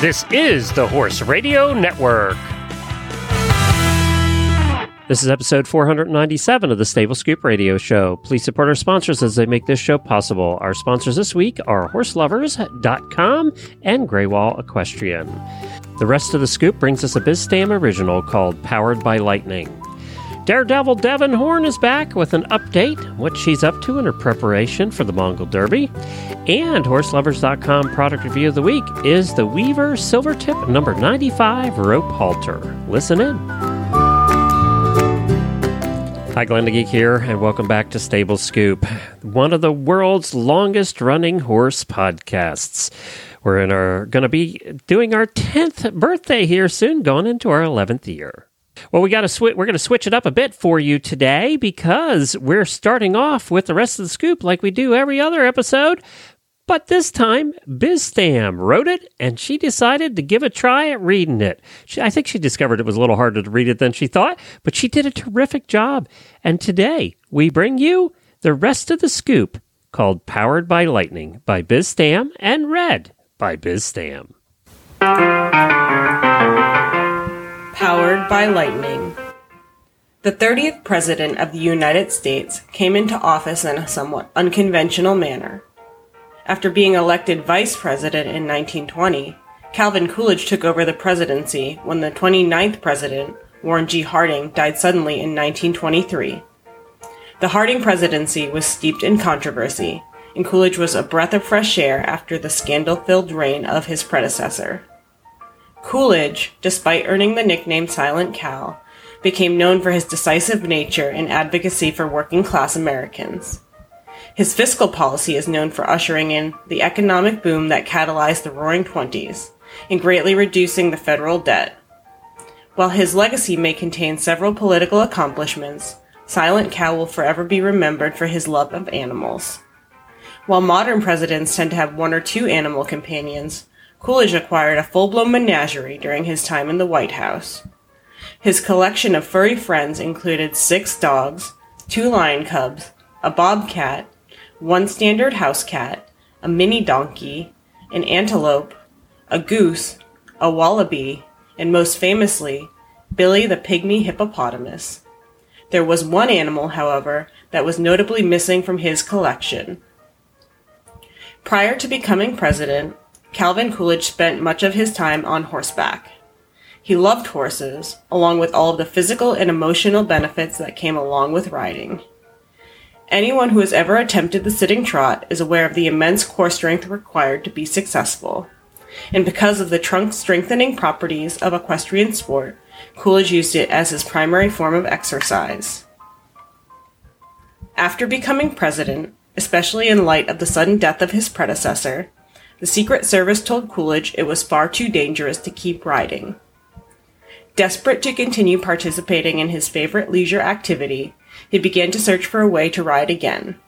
This is the Horse Radio Network. This is episode 497 of the Stable Scoop Radio Show. Please support our sponsors as they make this show possible. Our sponsors this week are horselovers.com and Greywall Equestrian. The rest of the scoop brings us a BizStam original called Powered by Lightning. Daredevil Devon Horn is back with an update, what she's up to in her preparation for the Mongol Derby. And HorseLovers.com product review of the week is the Weaver Silvertip number 95 rope halter. Listen in. Hi, Glenda Geek here, and welcome back to Stable Scoop, one of the world's longest running horse podcasts. We're going to be doing our 10th birthday here soon, going into our 11th year. Well, we got to switch. We're going to switch it up a bit for you today because we're starting off with the rest of the scoop like we do every other episode. But this time, BizStam wrote it, and she decided to give a try at reading it. She, I think she discovered it was a little harder to read it than she thought, but she did a terrific job. And today, we bring you the rest of the scoop called Powered by Lightning by BizStam and read by BizStam. By Lightning. The 30th President of the United States came into office in a somewhat unconventional manner. After being elected Vice President in 1920, Calvin Coolidge took over the presidency when the 29th President, Warren G. Harding, died suddenly in 1923. The Harding presidency was steeped in controversy, and Coolidge was a breath of fresh air after the scandal filled reign of his predecessor. Coolidge, despite earning the nickname Silent Cal, became known for his decisive nature and advocacy for working class Americans. His fiscal policy is known for ushering in the economic boom that catalyzed the Roaring Twenties and greatly reducing the federal debt. While his legacy may contain several political accomplishments, Silent Cal will forever be remembered for his love of animals. While modern presidents tend to have one or two animal companions, Coolidge acquired a full blown menagerie during his time in the White House. His collection of furry friends included six dogs, two lion cubs, a bobcat, one standard house cat, a mini donkey, an antelope, a goose, a wallaby, and most famously, Billy the pygmy hippopotamus. There was one animal, however, that was notably missing from his collection. Prior to becoming president, Calvin Coolidge spent much of his time on horseback. He loved horses, along with all of the physical and emotional benefits that came along with riding. Anyone who has ever attempted the sitting trot is aware of the immense core strength required to be successful. And because of the trunk strengthening properties of equestrian sport, Coolidge used it as his primary form of exercise. After becoming president, especially in light of the sudden death of his predecessor, the Secret Service told Coolidge it was far too dangerous to keep riding. Desperate to continue participating in his favorite leisure activity, he began to search for a way to ride again.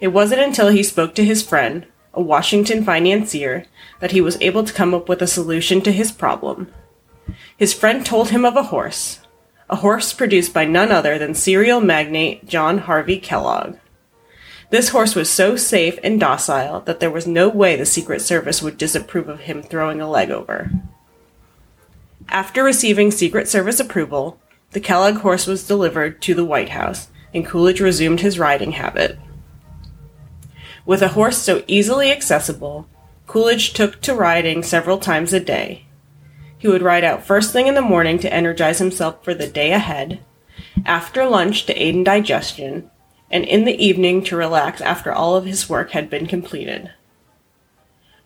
It wasn't until he spoke to his friend, a Washington financier, that he was able to come up with a solution to his problem. His friend told him of a horse, a horse produced by none other than cereal magnate John Harvey Kellogg. This horse was so safe and docile that there was no way the Secret Service would disapprove of him throwing a leg over. After receiving Secret Service approval, the Kellogg horse was delivered to the White House, and Coolidge resumed his riding habit. With a horse so easily accessible, Coolidge took to riding several times a day. He would ride out first thing in the morning to energize himself for the day ahead, after lunch to aid in digestion, and in the evening to relax after all of his work had been completed.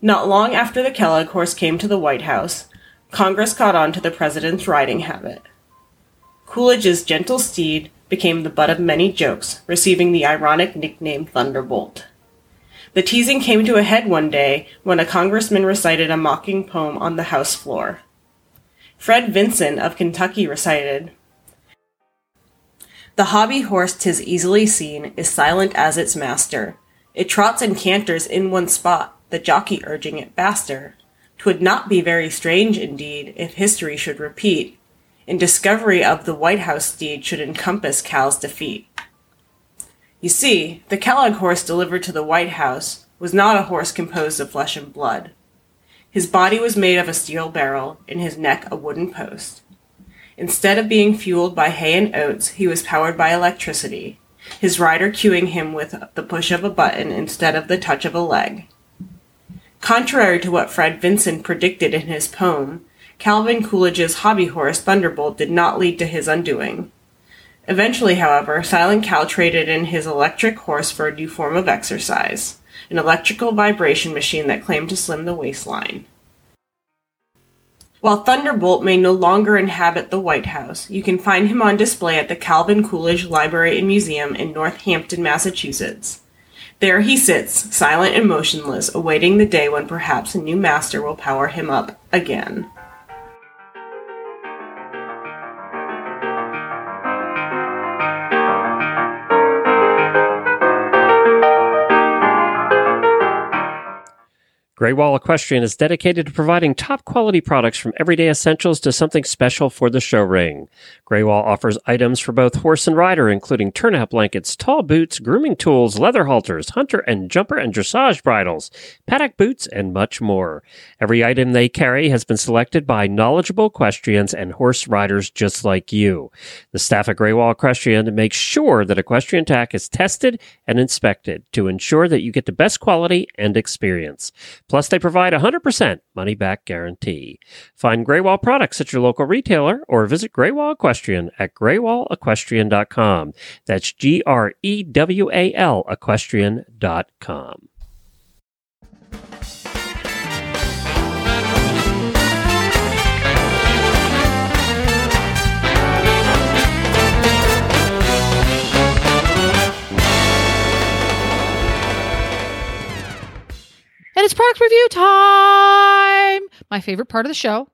Not long after the Kellogg horse came to the White House, Congress caught on to the president's riding habit. Coolidge's gentle steed became the butt of many jokes, receiving the ironic nickname Thunderbolt. The teasing came to a head one day when a congressman recited a mocking poem on the House floor. Fred Vinson of Kentucky recited, the hobby horse, tis easily seen, is silent as its master. It trots and canters in one spot, the jockey urging it faster. 'Twould not be very strange, indeed, if history should repeat, in discovery of the White House steed should encompass Cal's defeat. You see, the Kellogg horse delivered to the White House was not a horse composed of flesh and blood. His body was made of a steel barrel, and his neck a wooden post. Instead of being fueled by hay and oats, he was powered by electricity, his rider cueing him with the push of a button instead of the touch of a leg. Contrary to what Fred Vinson predicted in his poem, Calvin Coolidge's hobby horse Thunderbolt did not lead to his undoing. Eventually, however, Silent Cal traded in his electric horse for a new form of exercise an electrical vibration machine that claimed to slim the waistline. While Thunderbolt may no longer inhabit the White House, you can find him on display at the Calvin Coolidge Library and Museum in Northampton, Massachusetts. There he sits, silent and motionless, awaiting the day when perhaps a new master will power him up again. Gray Wall Equestrian is dedicated to providing top quality products from everyday essentials to something special for the show ring. Gray Wall offers items for both horse and rider, including turnout blankets, tall boots, grooming tools, leather halters, hunter and jumper and dressage bridles, paddock boots, and much more. Every item they carry has been selected by knowledgeable equestrians and horse riders just like you. The staff at Gray Wall Equestrian makes sure that equestrian tack is tested and inspected to ensure that you get the best quality and experience. Plus, they provide a 100% money back guarantee. Find Graywall products at your local retailer or visit Graywall Equestrian at graywallequestrian.com. That's G R E W A L equestrian.com. time. My favorite part of the show.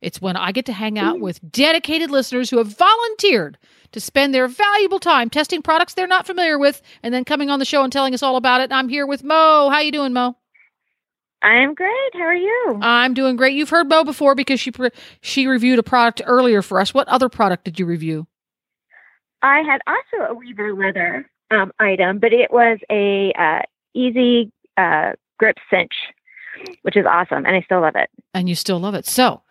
It's when I get to hang out with dedicated listeners who have volunteered to spend their valuable time testing products they're not familiar with and then coming on the show and telling us all about it. I'm here with Mo. How you doing, Mo? I'm great. How are you? I'm doing great. You've heard Mo before because she pre- she reviewed a product earlier for us. What other product did you review? I had also a Weaver leather um, item, but it was a uh, easy uh, grip cinch, which is awesome, and I still love it. And you still love it. So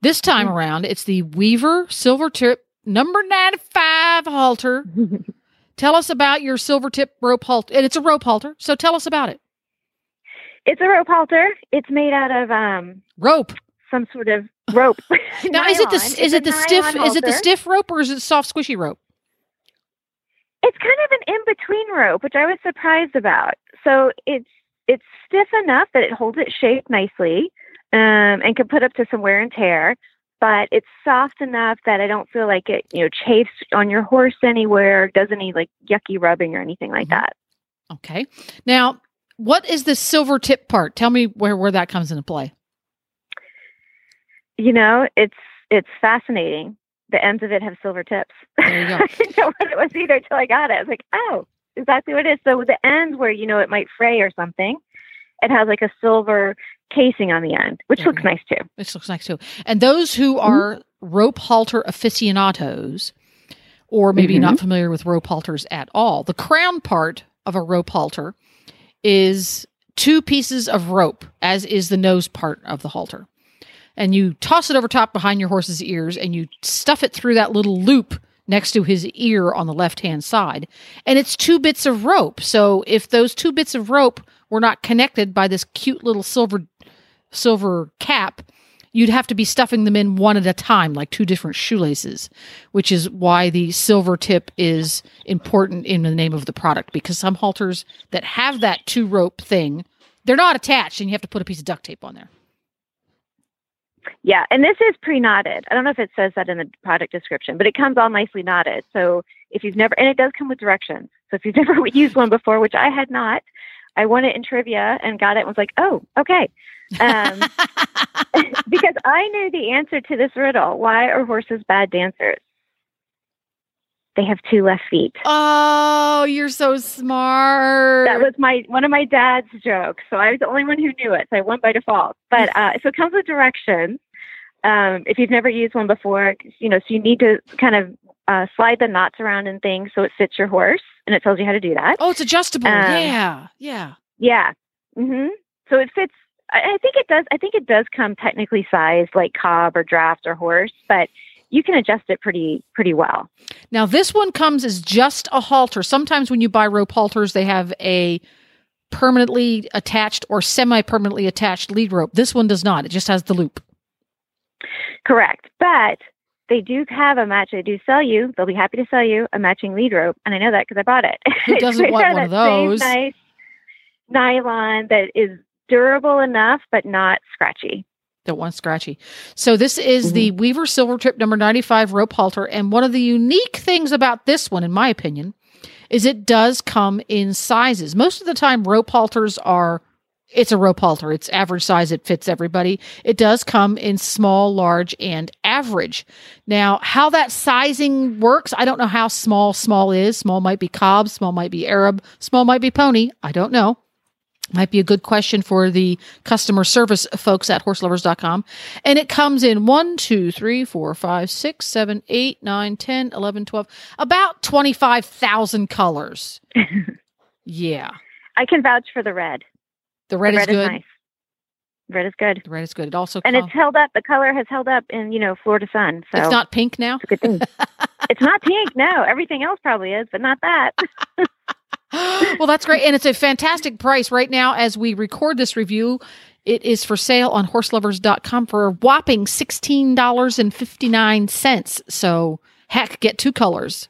this time around, it's the Weaver Silver Tip number 95 halter. tell us about your silver tip rope halter. And it's a rope halter. So tell us about it. It's a rope halter. It's made out of um, Rope. some sort of rope. Now is it the is It's it the stiff nylon is it the stiff rope or is it soft squishy rope? It's kind of an in between rope, which I was surprised about. So it's it's stiff enough that it holds its shape nicely, um, and can put up to some wear and tear. But it's soft enough that I don't feel like it, you know, chafes on your horse anywhere, does any like yucky rubbing or anything like Mhm. that. Okay. Now, what is the silver tip part? Tell me where where that comes into play. You know, it's it's fascinating. The ends of it have silver tips. There you go. I didn't know what it was either till I got it. I was like, oh, exactly what it is. So the end where you know it might fray or something, it has like a silver casing on the end, which There looks nice too. Which looks nice too. And those who mm-hmm. are rope halter aficionados, or maybe mm-hmm. not familiar with rope halters at all, the crown part of a rope halter is two pieces of rope, as is the nose part of the halter. And you toss it over top behind your horse's ears and you stuff it through that little loop next to his ear on the left hand side. And it's two bits of rope. So if those two bits of rope were not connected by this cute little silver silver cap, you'd have to be stuffing them in one at a time, like two different shoelaces, which is why the silver tip is important in the name of the product because some halters that have that two rope thing, they're not attached and you have to put a piece of duct tape on there. Yeah, and this is pre-knotted. I don't know if it says that in the product description, but it comes all nicely knotted. So if you've never, and it does come with directions. So if you've never used one before, which I had not, I won it in trivia and got it and was like, oh, okay. Um, because I knew the answer to this riddle. Why are horses bad dancers? They have two left feet. oh, you're so smart. That was my one of my dad's jokes. So I was the only one who knew it. So I won by default. But uh, so it comes with directions. Um, if you've never used one before, you know, so you need to kind of uh, slide the knots around and things so it fits your horse, and it tells you how to do that. oh, it's adjustable. Um, yeah. Yeah. Yeah. hmm So it fits I, I think it does. I think it does come technically sized like cob or draft or horse, but you can adjust it pretty pretty well. Now this one comes as just a halter. Sometimes when you buy rope halters, they have a permanently attached or semi-permanently attached lead rope. This one does not. It just has the loop. Correct, but they do have a match. They do sell you. They'll be happy to sell you a matching lead rope, and I know that because I bought it. Who doesn't want one of those? nice nylon that is durable enough but not scratchy. Don't want scratchy. So this is mm-hmm. the Weaver Silvertip number 95 rope halter. And one of the unique things about this one, in my opinion, is it does come in sizes. Most of the time, rope halters are it's a rope halter. It's average size. It fits everybody. It does come in small, large, and average. Now, how that sizing works, I don't know how small small is. Small might be cob, small might be Arab, small might be pony. I don't know. Might be a good question for the customer service folks at horselovers.com. And it comes in 1, 2, 3, 4, 5, 6, 7, 8, 9, 10, 11, 12, about 25,000 colors. yeah. I can vouch for the red. The red, the red is, good. nice. Red is good. The red is good. It also and it's held up. The color has held up in you know Florida sun. So it's not pink now. It's a good thing. it's not pink. No, everything else probably is, but not that. well, that's great. And it's a fantastic price right now as we record this review. It is for sale on horselovers.com for a whopping $16.59. So, heck, get two colors.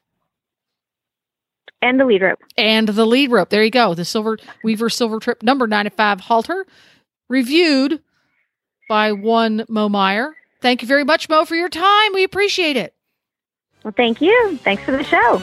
And the lead rope. And the lead rope. There you go. The Silver Weaver Silver Trip number 95 halter, reviewed by one Mo Meyer. Thank you very much, Mo, for your time. We appreciate it. Well, thank you. Thanks for the show.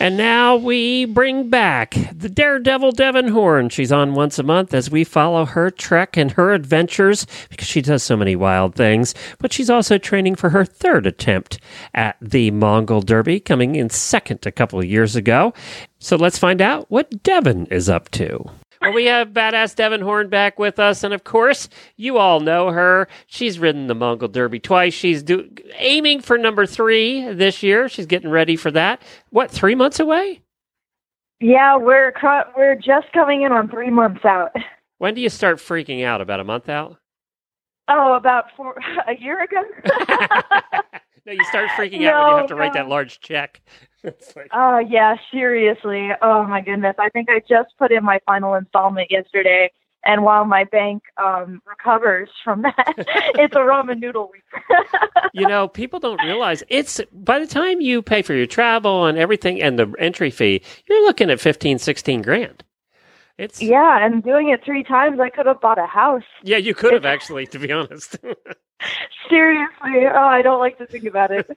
And now we bring back the Daredevil Devon Horn. She's on once a month as we follow her trek and her adventures because she does so many wild things. But she's also training for her third attempt at the Mongol Derby, coming in second a couple of years ago. So let's find out what Devon is up to. Well, we have badass Devin Horn back with us, and of course, you all know her. She's ridden the Mongol Derby twice. She's do- aiming for number three this year. She's getting ready for that. What, three months away? Yeah, we're we're just coming in on three months out. When do you start freaking out? About a month out? Oh, about four a year ago. no, you start freaking out when you have to write that large check. like, oh yeah, seriously. Oh my goodness. I think I just put in my final installment yesterday, and while my bank um, recovers from that, it's a ramen noodle week. you know, people don't realize it's by the time you pay for your travel and everything and the entry fee, you're looking at 15, 16 grand. It's yeah, and doing it three times, I could have bought a house. Yeah, you could have actually, to be honest. Seriously, oh, I don't like to think about it.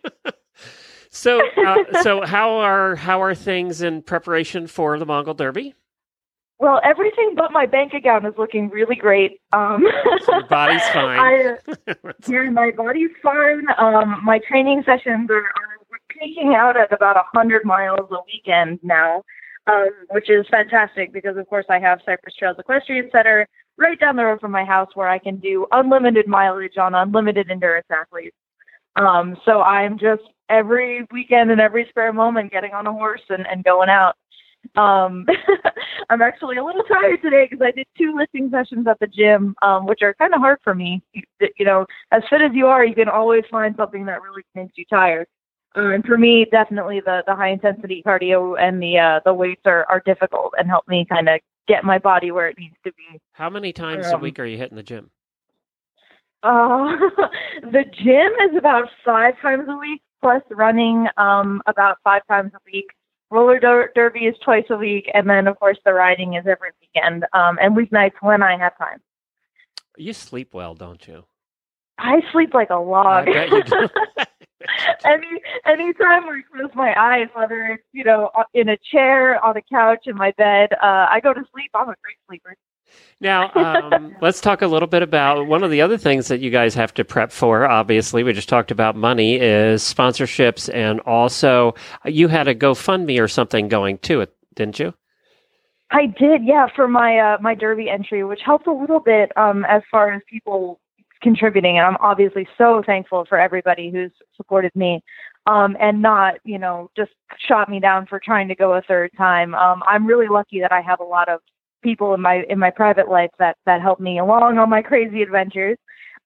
So, uh, so how are how are things in preparation for the Mongol Derby? Well, everything but my bank account is looking really great. Um, so your body's fine. I, yeah, my body's fine. Um, my training sessions are, are peaking out at about a hundred miles a weekend now, um, which is fantastic because, of course, I have Cypress Trails Equestrian Center right down the road from my house where I can do unlimited mileage on unlimited endurance athletes. Um, so I'm just every weekend and every spare moment getting on a horse and, and going out. Um, I'm actually a little tired today because I did two lifting sessions at the gym, um, which are kind of hard for me. You, you know, as fit as you are, you can always find something that really makes you tired. Uh, and for me, definitely the the high intensity cardio and the uh, the weights are are difficult and help me kind of get my body where it needs to be. How many times um, a week are you hitting the gym? Uh, the gym is about five times a week, plus running um, about five times a week. Roller der- derby is twice a week, and then of course the riding is every weekend um, and weeknights when I have time. You sleep well, don't you? I sleep like a log. Any anytime I close my eyes, whether it's you know in a chair, on a couch, in my bed, uh, I go to sleep. I'm a great sleeper. Now, um, let's talk a little bit about one of the other things that you guys have to prep for. Obviously, we just talked about money, is sponsorships, and also you had a GoFundMe or something going to it, didn't you? I did, yeah, for my uh, my Derby entry, which helped a little bit um, as far as people contributing, and I'm obviously so thankful for everybody who's supported me. um, and not, you know, just shot me down for trying to go a third time. Um, I'm really lucky that I have a lot of people in my in my private life that that help me along on my crazy adventures.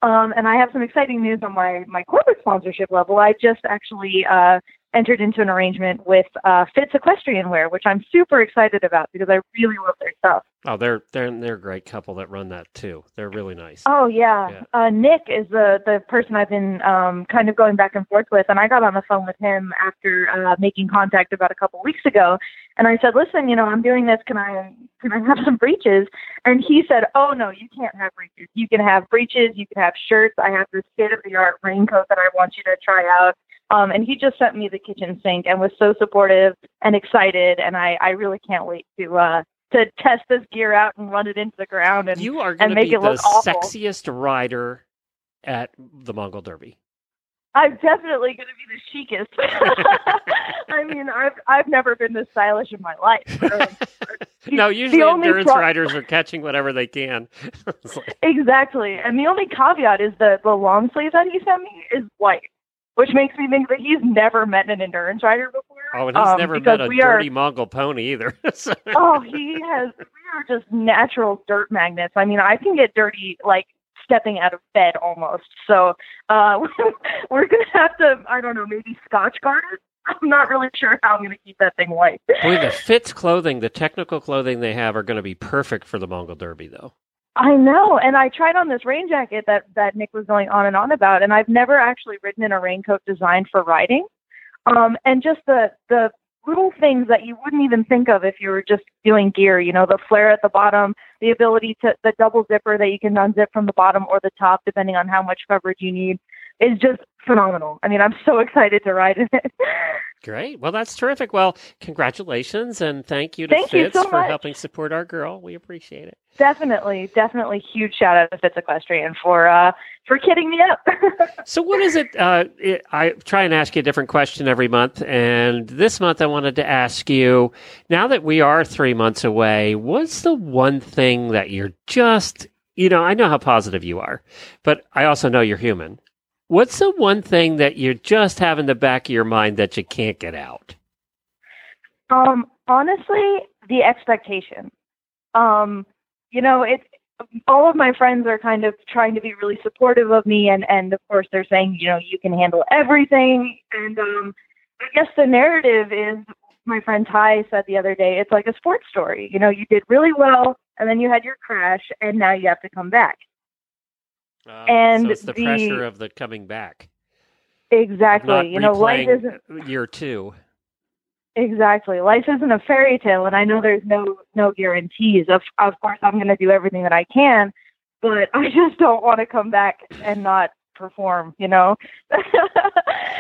Um, and I have some exciting news on my my corporate sponsorship level. I just actually uh, entered into an arrangement with uh, Fitz Equestrian Wear, which I'm super excited about because I really love their stuff. Oh, they're they're they're a great couple that run that too. They're really nice. Oh yeah, Yeah. Uh, Nick is the the person I've been um, kind of going back and forth with, and I got on the phone with him after uh, making contact about a couple weeks ago, and I said, "Listen, you know, I'm doing this. Can I can I have some breeches?" And he said, "Oh no, you can't have breeches. You can have breeches. You can have shirts. I have this state of the art raincoat that I want you to try out." Um, and he just sent me the kitchen sink and was so supportive and excited, and I I really can't wait to uh, to test this gear out and run it into the ground and you are going to make be it the look awful. sexiest rider at the Mongol Derby. I'm definitely going to be the chicest. I mean, I've I've never been this stylish in my life. No, usually endurance pro- riders are catching whatever they can. Like- exactly, and the only caveat is that the long sleeve that he sent me is white, which makes me think that he's never met an endurance rider before. oh, and he's um, never met a we are- dirty Mongol pony either. Oh, he has. We are just natural dirt magnets. I mean, I can get dirty like stepping out of bed almost. So uh, we're gonna have to. I don't know, maybe Scotchgard it. I'm not really sure how I'm gonna keep that thing white. Boy, the Fitz clothing, the technical clothing they have are going to be perfect for the Mongol Derby, though. I know, and I tried on this rain jacket that that Nick was going on and on about, and I've never actually ridden in a raincoat designed for riding. Um, and just the the little things that you wouldn't even think of if you were just doing gear. You know, the flare at the bottom, the ability to the double zipper that you can unzip from the bottom or the top, depending on how much coverage you need, is just phenomenal. I mean, I'm so excited to ride in it. Great. Well, that's terrific. Well, congratulations and thank you to Thank you Fitz so for much. helping support our girl. We appreciate it. definitely, definitely, huge shout out to Fitz Equestrian for uh, for kitting me up. So, what is it? Uh, it? I try and ask you a different question every month, and this month I wanted to ask you. Now that we are three months away, what's the one thing that you're just, you know, I know how positive you are, but I also know you're human. What's the one thing that you just have in the back of your mind that you can't get out? Um, honestly, the expectation. Um, you know, it's all of my friends are kind of trying to be really supportive of me and and of course they're saying, you know, you can handle everything and um I guess the narrative is my friend Ty said the other day, it's like a sports story. You know, you did really well and then you had your crash and now you have to come back. Uh, And so it's the, the- pressure of the coming back. Exactly. You know, life isn't year two. Exactly. Life isn't a fairy tale, and I know there's no no guarantees. Of of course, I'm going to do everything that I can, but I just don't want to come back and not perform. You know.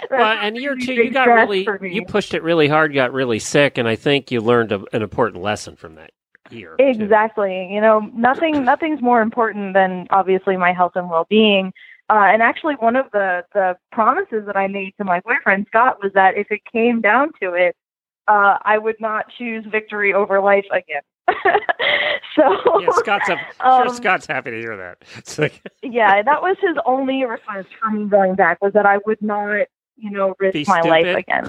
Well, and year two, you got really, you pushed it really hard, got really sick, and I think you learned a, an important lesson from that year. too. Exactly. You know, nothing nothing's more important than obviously my health and well being. Uh, and actually, one of the the promises that I made to my boyfriend Scott was that if it came down to it, uh, I would not choose victory over life again. so Yeah, Scott's up. Um, sure, Scott's happy to hear that. It's like, yeah, that was his only response for me going back was that I would not, you know, risk my life again.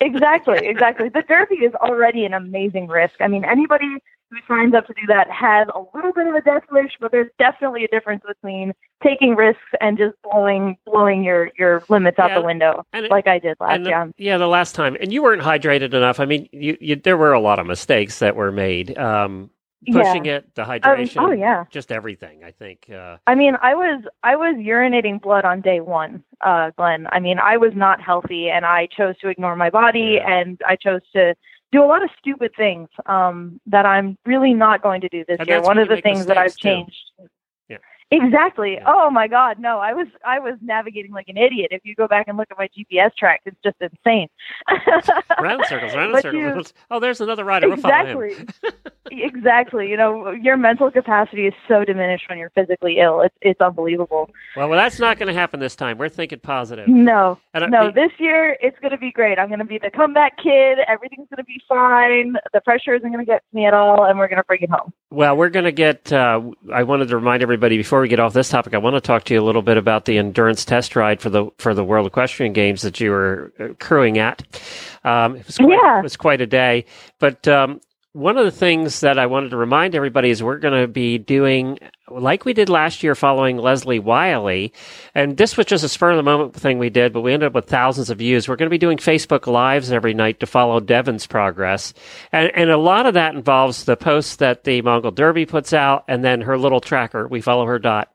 Exactly, exactly. The Derby is already an amazing risk. I mean, anybody who signs up to do that has a little bit of a death wish, but there's definitely a difference between taking risks and just blowing blowing your your limits out the window, it- like I did last the- year. yeah, the last time, and you weren't hydrated enough. I mean, you, you there were a lot of mistakes that were made. Um, pushing it, the Um, oh yeah. just everything. I think. Uh, I mean, I was I was urinating blood on day one, uh, Glenn. I mean, I was not healthy, and I chose to ignore my body, Yeah. and I chose to do a lot of stupid things um, that I'm really not going to do this And year. One of the things that I've too. changed. Exactly. Yeah. Oh my God, no! I was I was navigating like an idiot. If you go back and look at my GPS track, it's just insane. round circles, round But circles. you- Oh, there's another rider. Exactly. exactly. You know, your mental capacity is so diminished when you're physically ill. It's it's unbelievable. Well, well that's not going to happen this time. We're thinking positive. No, And, no. the- This year it's going to be great. I'm going to be the comeback kid. Everything's going to be fine. The pressure isn't going to get to me at all, and we're going to bring it home. Well, we're going to get. Uh, I wanted to remind everybody before we get off this topic. I want to talk to you a little bit about the endurance test ride for the for the World Equestrian Games that you were uh, crewing at. Um, it was quite, Yeah. it was quite a day. But um, one of the things that I wanted to remind everybody is we're going to be doing like we did last year, following Leslie Wiley, and this was just a spur of the moment thing we did, but we ended up with thousands of views. We're going to be doing Facebook lives every night to follow Devon's progress, and and a lot of that involves the posts that the Mongol Derby puts out, and then her little tracker. We follow her dot.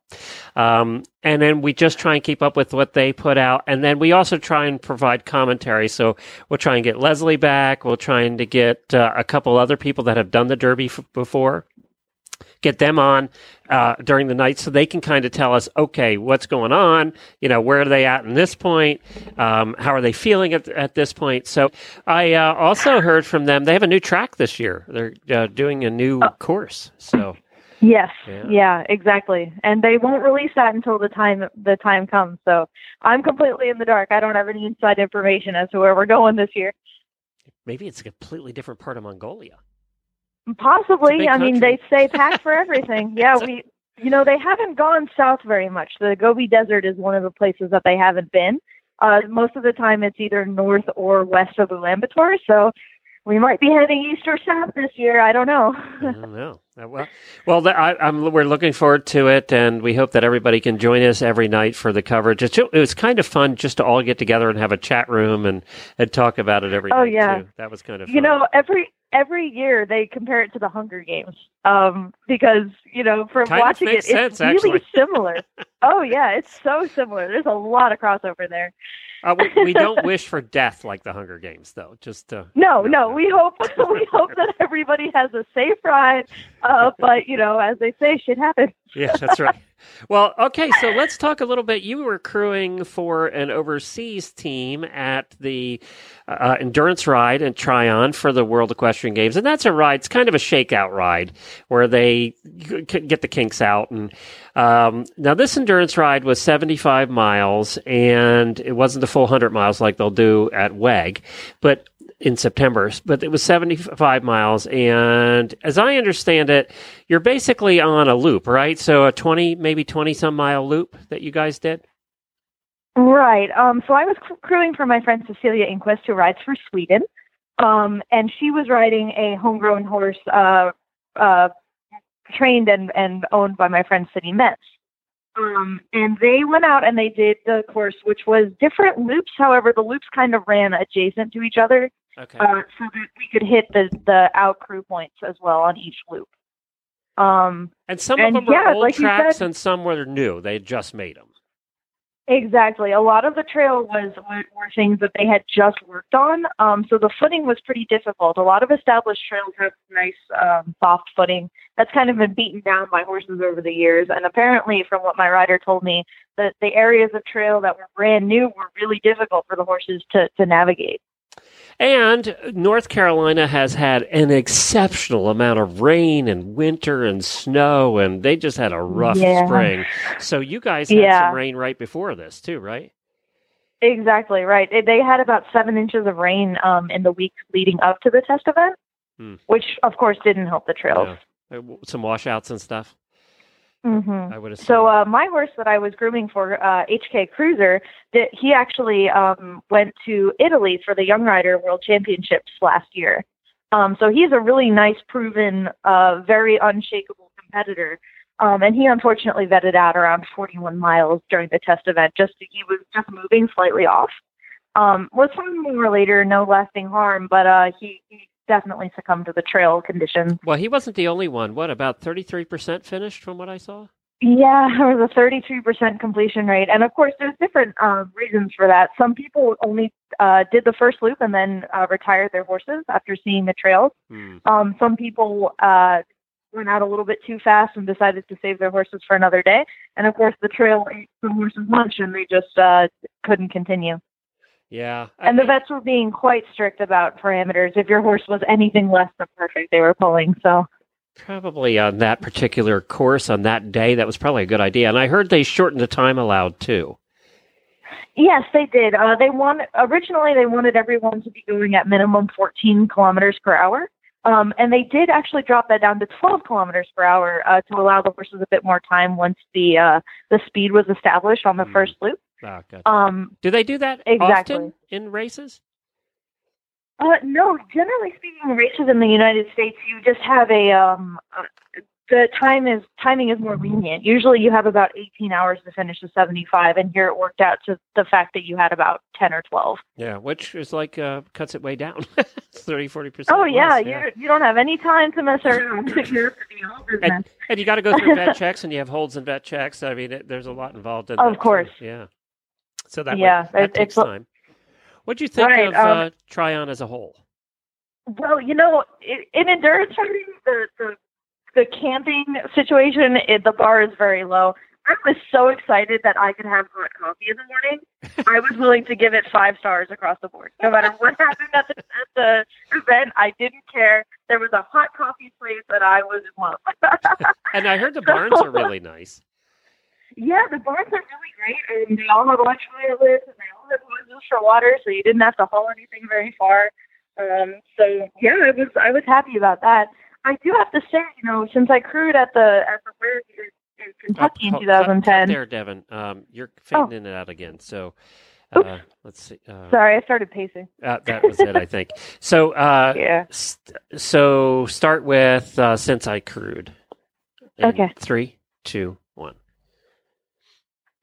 Um, and then we just try and keep up with what they put out. And then we also try and provide commentary. So we'll try and get Leslie back. We'll try and to get uh, a couple other people that have done the Derby f- before, get them on uh, during the night so they can kind of tell us, okay, what's going on? You know, where are they at in this point? Um, how are they feeling at, at this point? So I uh, also heard from them. They have a new track this year. They're uh, doing a new course. So Yes. Yeah. Yeah. exactly. And they won't release that until the time the time comes. So I'm completely in the dark. I don't have any inside information as to where we're going this year. maybe it's a completely different part of Mongolia. Possibly. I mean, they say pack for everything. Yeah, we you know, they haven't gone south very much. The Gobi Desert is one of the places that they haven't been. Uh most of the time it's either north or west of Ulaanbaatar, so we might be heading east or south this year. I don't know. I don't know. Uh, Well, well, I, I'm, we're looking forward to it, and we hope that everybody can join us every night for the coverage. It's, it was kind of fun just to all get together and have a chat room and, and talk about it every Oh, night, yeah. too. That was kind of fun. You know, every every year they compare it to the Hunger Games, um, because you know, from Kind watching it, it's really actually. similar. oh yeah, it's so similar. There's a lot of crossover there. uh, we, we don't wish for death like the Hunger Games, though. Just uh, No, No, no, no. we hope we hope that everybody has a safe ride. Uh, but you know, as they say, shit happens. yeah, that's right. Well, okay, so let's talk a little bit. You were crewing for an overseas team at the uh, endurance ride and Tryon for the World Equestrian Games, and that's a ride. It's kind of a shakeout ride where they get the kinks out. And um, now this endurance ride was seventy-five miles, and it wasn't the full hundred miles like they'll do at WEG, but in September, but it was 75 miles. And as I understand it, you're basically on a loop, right? So a 20, maybe 20 some mile loop that you guys did? Right. Um, so I was cr- crewing for my friend Cecilia Inquest, who rides for Sweden. Um, and she was riding a homegrown horse, uh, uh, trained and, and owned by my friend Cindy Metz. Um, and they went out and they did the course, which was different loops. However, the loops kind of ran adjacent to each other, Okay. uh, so that we could hit the, the out crew points as well on each loop. Um, and some and of them were yeah, old like tracks said- and some were new. They had just made them. Exactly. A lot of the trail was were, were things that they had just worked on. Um, so the footing was pretty difficult. A lot of established trails have nice um, soft footing that's kind of been beaten down by horses over the years. And apparently, from what my rider told me, that the areas of trail that were brand new were really difficult for the horses to to navigate. And North Carolina has had an exceptional amount of rain and winter and snow, and they just had a rough Yeah. spring. So you guys had Yeah. some rain right before this, too, right? Exactly right. They had about seven inches of rain um, in the weeks leading up to the test event, Hmm. which of course didn't help the trails. Yeah. Uh, Some washouts and stuff, hmm I would assume. So uh, my horse that I was grooming for uh, HK Cruiser, that he actually um, went to Italy for the Young Rider World Championships last year. Um, so he's a really nice, proven, uh, very unshakable competitor. Um, and he unfortunately vetted out around 41 miles during the test event. Just he was just moving slightly off. Um, was found more later, no lasting harm, but uh, he, he definitely succumbed to the trail conditions. Well, he wasn't the only one. What, about 33% finished from what I saw? Yeah, there was a 33% completion rate. And of course, there's different uh, reasons for that. Some people only uh, did the first loop and then uh, retired their horses after seeing the trails. Hmm. Um, some people uh, went out a little bit too fast and decided to save their horses for another day. And of course, the trail ate the horses' lunch and they just uh, couldn't continue. Yeah. And the vets were being quite strict about parameters. If your horse was anything less than perfect, they were pulling. So probably on that particular course on that day, that was probably a good idea. And I heard they shortened the time allowed too. Yes, they did. Uh, they wanted originally they wanted everyone to be going at minimum 14 kilometers per hour, um, and they did actually drop that down to 12 kilometers per hour uh, to allow the horses a bit more time once the uh, the speed was established on the Hmm. first loop. Oh, gotcha. Um, Do they do that exactly. often in races? Uh, no, generally speaking, races in the United States, you just have a um, uh, the time is timing is more lenient. Usually, you have about 18 hours to finish the 75, and here it worked out to the fact that you had about 10 or 12. Yeah, which is like uh, cuts it way down 30, 40%. Oh yeah, less, you you don't have any time to mess around. you have to be all business. And, and you got to go through vet checks, and you have holds and vet checks. I mean, it, there's a lot involved in Of that, too. course. Yeah. So that Yeah, that it- takes it's- time. What do you think Right, of um, uh, Tryon as a whole? Well, you know, in endurance riding, the the the camping situation, it, the bar is very low. I was so excited that I could have hot coffee in the morning. I was willing to give it five stars across the board. No matter what happened at the, at the event, I didn't care. There was a hot coffee place that I was in love. With. And I heard the barns are really nice. Yeah, the barns are really great, and they all have electrolytes, and they all have hoses for water, so you didn't have to haul anything very far. Um, so yeah, I was I was happy about that. I do have to say, you know, since I crewed at the at the fair in, Kentucky in Oh, cut- cut 2010. there, Devin. Um, you're fading Oh. in and out again. So uh, let's see. Uh, Sorry, I started pacing. uh, that was it, I think. So, uh, Yeah. st- so start with uh, since I crewed. In Okay. Three, two.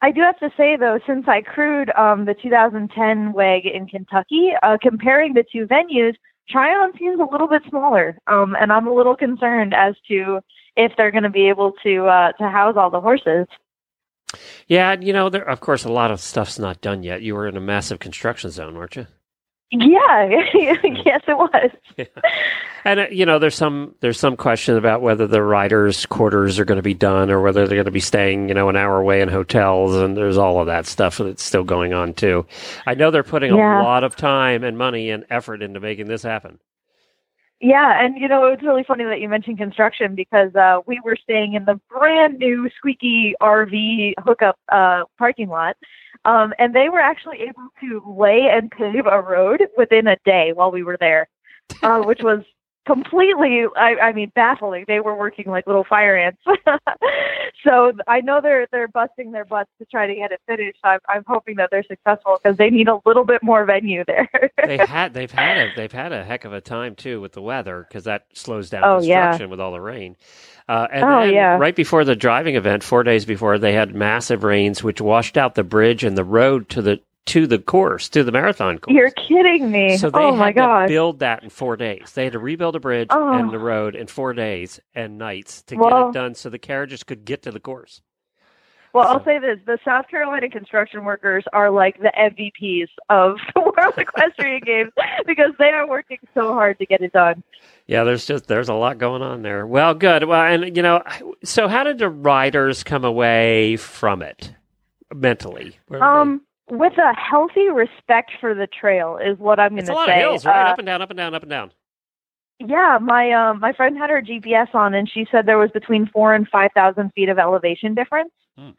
I do have to say though, since I crewed um, the 2010 WEG in Kentucky, uh, comparing the two venues, Tryon seems a little bit smaller, um, and I'm a little concerned as to if they're going to be able to uh, to house all the horses. Yeah, you know, there of course a lot of stuff's not done yet. You were in a massive construction zone, weren't you? Yeah, yes, it was. And uh, you know, there's some there's some question about whether the riders' quarters are going to be done or whether they're going to be staying, you know, an hour away in hotels, and there's all of that stuff that's still going on too. I know they're putting Yeah. a lot of time and money and effort into making this happen. Yeah, and you know it's really funny that you mentioned construction because uh, we were staying in the brand new squeaky RV hookup uh, parking lot, um, and they were actually able to lay and pave a road within a day while we were there, uh, which was completely, I, I mean, baffling. They were working like little fire ants. so I know they're they're busting their butts to try to get it finished. I'm I'm hoping that they're successful because they need a little bit more venue there. They had they've had a they've had a heck of a time too with the weather because that slows down Oh, yeah. construction with all the rain. Uh, and Oh, then yeah. right before the driving event, four days before, they had massive rains which washed out the bridge and the road to the to the course to the marathon course. You're kidding me. So they oh had my to build that in four days. They had to rebuild a bridge Oh. and the road in four days and nights to get it done, so the carriages could get to the course. Well, I'll say this: the South Carolina construction workers are like the MVPs of the World Equestrian Games because they are working so hard to get it done. Yeah, there's just there's a lot going on there. Well, good. Well, and you know, so how did the riders come away from it mentally? Where were they- Um, with a healthy respect for the trail is what I'm going it's to a lot say. of hills, right? Uh, up and down, up and down, up and down. yeah, my um, my friend had her GPS on, and she said there was between four and five thousand feet of elevation difference. Hmm.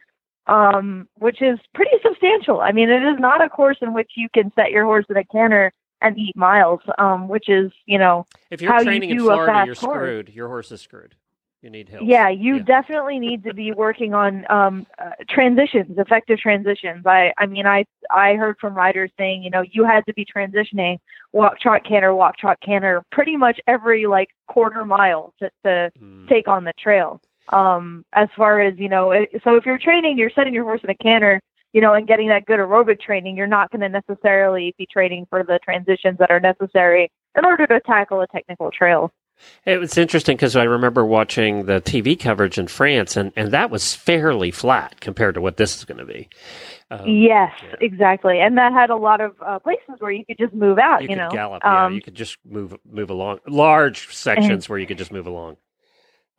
Um, which is pretty substantial. I mean, it is not a course in which you can set your horse in a canter and eat miles. Um, which is, you know, If you're how you training in do a Florida, fast you're course. screwed. Your horse is screwed. You need hills. Yeah, you Yeah. definitely need to be working on um, uh, transitions, effective transitions. I, I mean, I, I heard from riders saying, you know, you had to be transitioning walk, trot, canter, walk, trot, canter, pretty much every like quarter mile to, to Mm. take on the trail. Um, as far as you know, it, so if you're training, you're setting your horse in a canter, you know, and getting that good aerobic training, you're not going to necessarily be training for the transitions that are necessary in order to tackle a technical trail. It was interesting because I remember watching the TV coverage in France, and, and that was fairly flat compared to what this is going to be. Um, Yes, yeah. exactly, and that had a lot of uh, places where you could just move out. you, You, could know, gallop. Yeah, Um, you could just move move along. Large sections where you could just move along.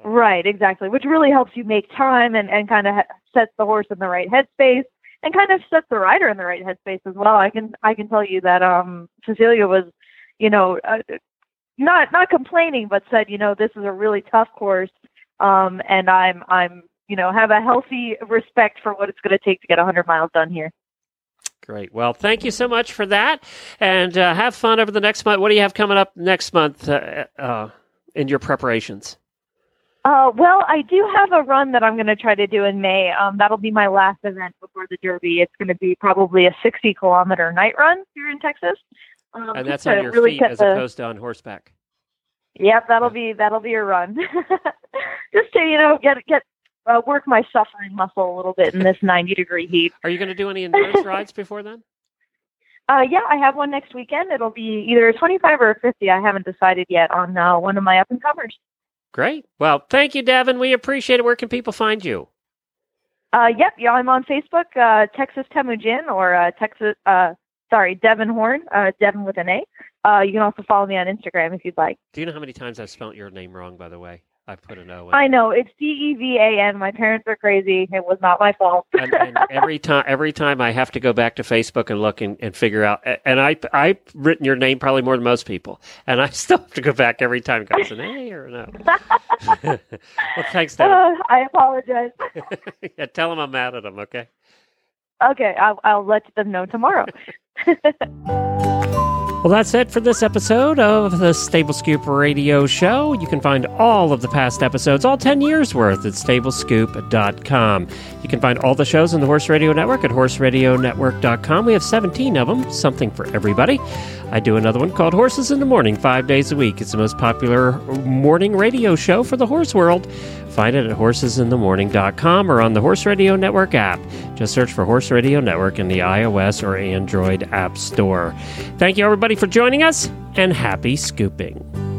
right, exactly, which really helps you make time and and kind of ha- sets the horse in the right headspace and kind of sets the rider in the right headspace as well. I can I can tell you that um Cecilia was, you know. Uh, not not complaining, but said, you know, this is a really tough course, um, and I'm I'm you know have a healthy respect for what it's going to take to get 100 miles done here. Great. Well, thank you so much for that, and uh, have fun over the next month. What do you have coming up next month uh, uh, in your preparations? Uh, well, I do have a run that I'm going to try to do in May. Um, that'll be my last event before the Derby. It's going to be probably a 60 kilometer night run here in Texas. Um, and that's on your really feet as the, opposed to on horseback. Yep, that'll be that'll be a run. Just to you know get get uh, work my suffering muscle a little bit in this 90 degree heat. Are you going to do any endurance rides before then? Uh, yeah, I have one next weekend. It'll be either a 25 or a 50. I haven't decided yet on uh, one of my up and comers. Great. Well, thank you, Devin. We appreciate it. Where can people find you? Uh, yep, yeah, I'm on Facebook, uh, Texas Temujin, or uh, Texas, uh, sorry, Devan Horn, uh, Devan with an A. Uh, you can also follow me on Instagram if you'd like. Do you know how many times I've spelled your name wrong, by the way? I put an O. In I know it's D E V A N. My parents are crazy. It was not my fault. and, and, every time, every time I have to go back to Facebook and look and, and figure out. And I, I've written your name probably more than most people, and I still have to go back every time. Go, an A or no? well, thanks, Devan. Uh, I apologize. yeah, tell them I'm mad at them. Okay. Okay, I'll, I'll let them know tomorrow. Well, that's it for this episode of the Stable Scoop Radio Show. You can find all of the past episodes, all 10 years worth, at stablescoop.com. You can find all the shows on the Horse Radio Network at horseradionetwork.com. We have 17 of them, something for everybody. I do another one called Horses in the Morning, five days a week. It's the most popular morning radio show for the horse world. Find it at horsesinthemorning.com or on the Horse Radio Network app. Just search for Horse Radio Network in the iOS or Android App Store. Thank you, everybody, for joining us, and happy scooping.